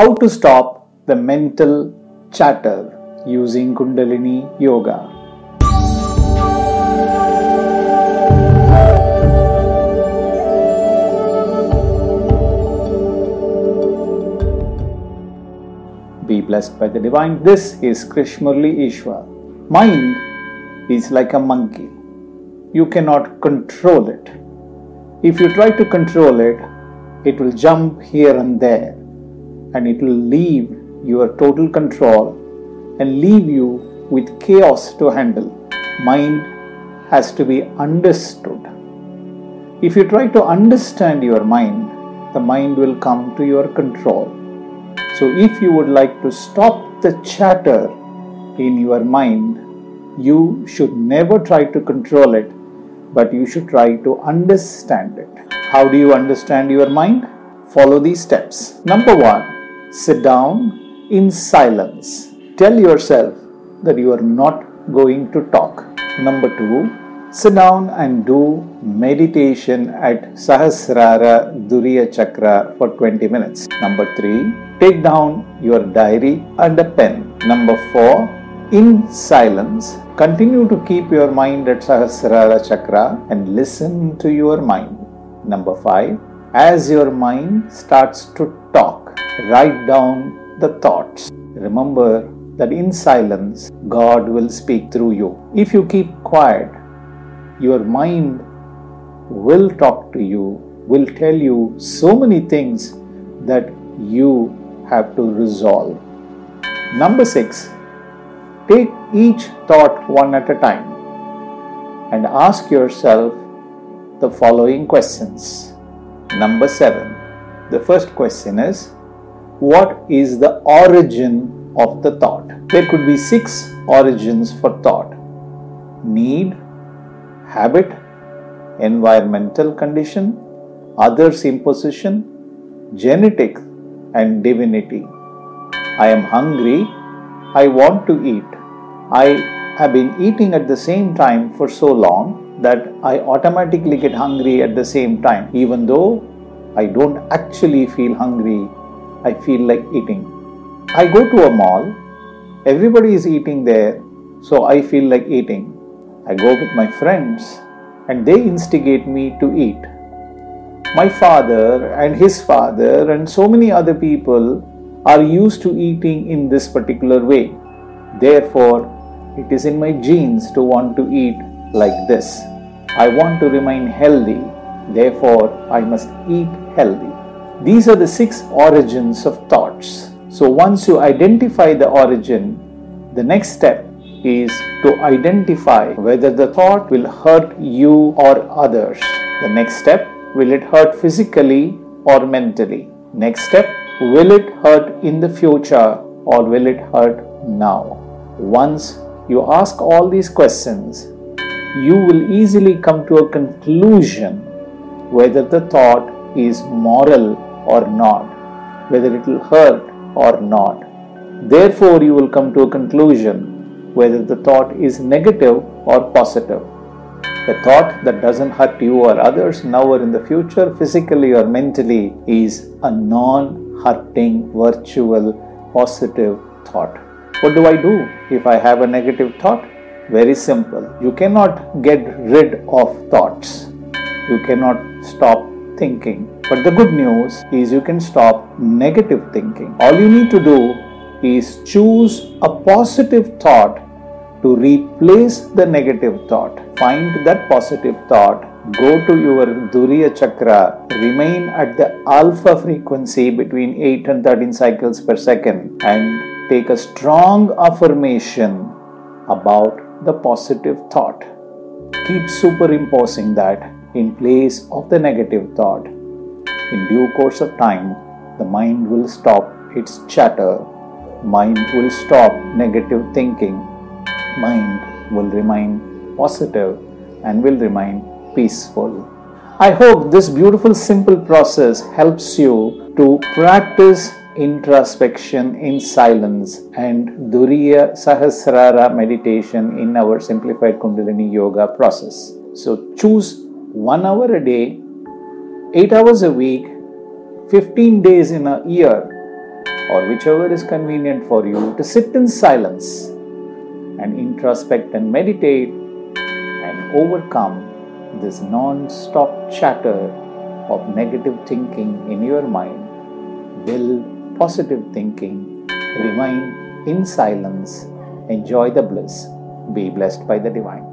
How to stop the mental chatter using Kundalini Yoga. Be blessed by the divine. This is Krish Murli Ishwar. Mind is like a monkey. You cannot control it. If you try to control it, it will jump here and there and it will leave your total control and leave you with chaos to handle. Mind has to be understood. If you try to understand your mind, the mind will come to your control. So, if you would like to stop the chatter in your mind, you should never try to control it, but you should try to understand it. How do you understand your mind? Follow these steps. Number one, sit down in silence tell yourself that you are not going to talk. Number two, sit down and do meditation at Sahasrara Duriya Chakra for 20 minutes. Number three, take down your diary and a pen. Number four, in silence, continue to keep your mind at Sahasrara Chakra and listen to your mind. Number five, as your mind starts to talk, write down the thoughts. Remember that in silence God will speak through you. If you keep quiet, your mind will talk to you, will tell you so many things that you have to resolve. Number six, take each thought one at a time and ask yourself the following questions. Number seven, the first question is What is the origin of the thought. There could be six origins for thought need, habit, environmental condition, others' imposition, genetics, and divinity. I am hungry, I want to eat. I have been eating at the same time for so long that I automatically get hungry at the same time, even though I don't actually feel hungry, I feel like eating. I go to a mall, everybody is eating there, so I feel like eating. I go with my friends and they instigate me to eat. My father and his father and so many other people are used to eating in this particular way. Therefore, it is in my genes to want to eat like this. I want to remain healthy, therefore, I must eat healthy. These are the six origins of thoughts. So once you identify the origin, the next step is to identify whether the thought will hurt you or others. The next step, will it hurt physically or mentally? Next step, will it hurt in the future or will it hurt now? Once you ask all these questions, you will easily come to a conclusion whether the thought is moral or not, whether it will hurt or not. Therefore, you will come to a conclusion whether the thought is negative or positive. A thought that doesn't hurt you or others now or in the future, physically or mentally, is a non hurting, virtual, positive thought. What do I do if I have a negative thought? Very simple. You cannot get rid of thoughts. You cannot stop thinking. But the good news is you can stop negative thinking. All you need to do is choose a positive thought to replace the negative thought. Find that positive thought, go to your Duriya Chakra, remain at the alpha frequency between 8 and 13 cycles per second, and take a strong affirmation about the positive thought. Keep superimposing that in place of the negative thought. In due course of time, the mind will stop its chatter, mind will stop negative thinking, mind will remain positive and will remain peaceful. I hope this beautiful, simple process helps you to practice introspection in silence and Duriya Sahasrara meditation in our simplified Kundalini Yoga process. So choose one hour a day, eight hours a week, 15 days in a year, or whichever is convenient for you, to sit in silence and introspect and meditate and overcome this non stop chatter of negative thinking in your mind. Build positive thinking, remain in silence, enjoy the bliss, be blessed by the divine.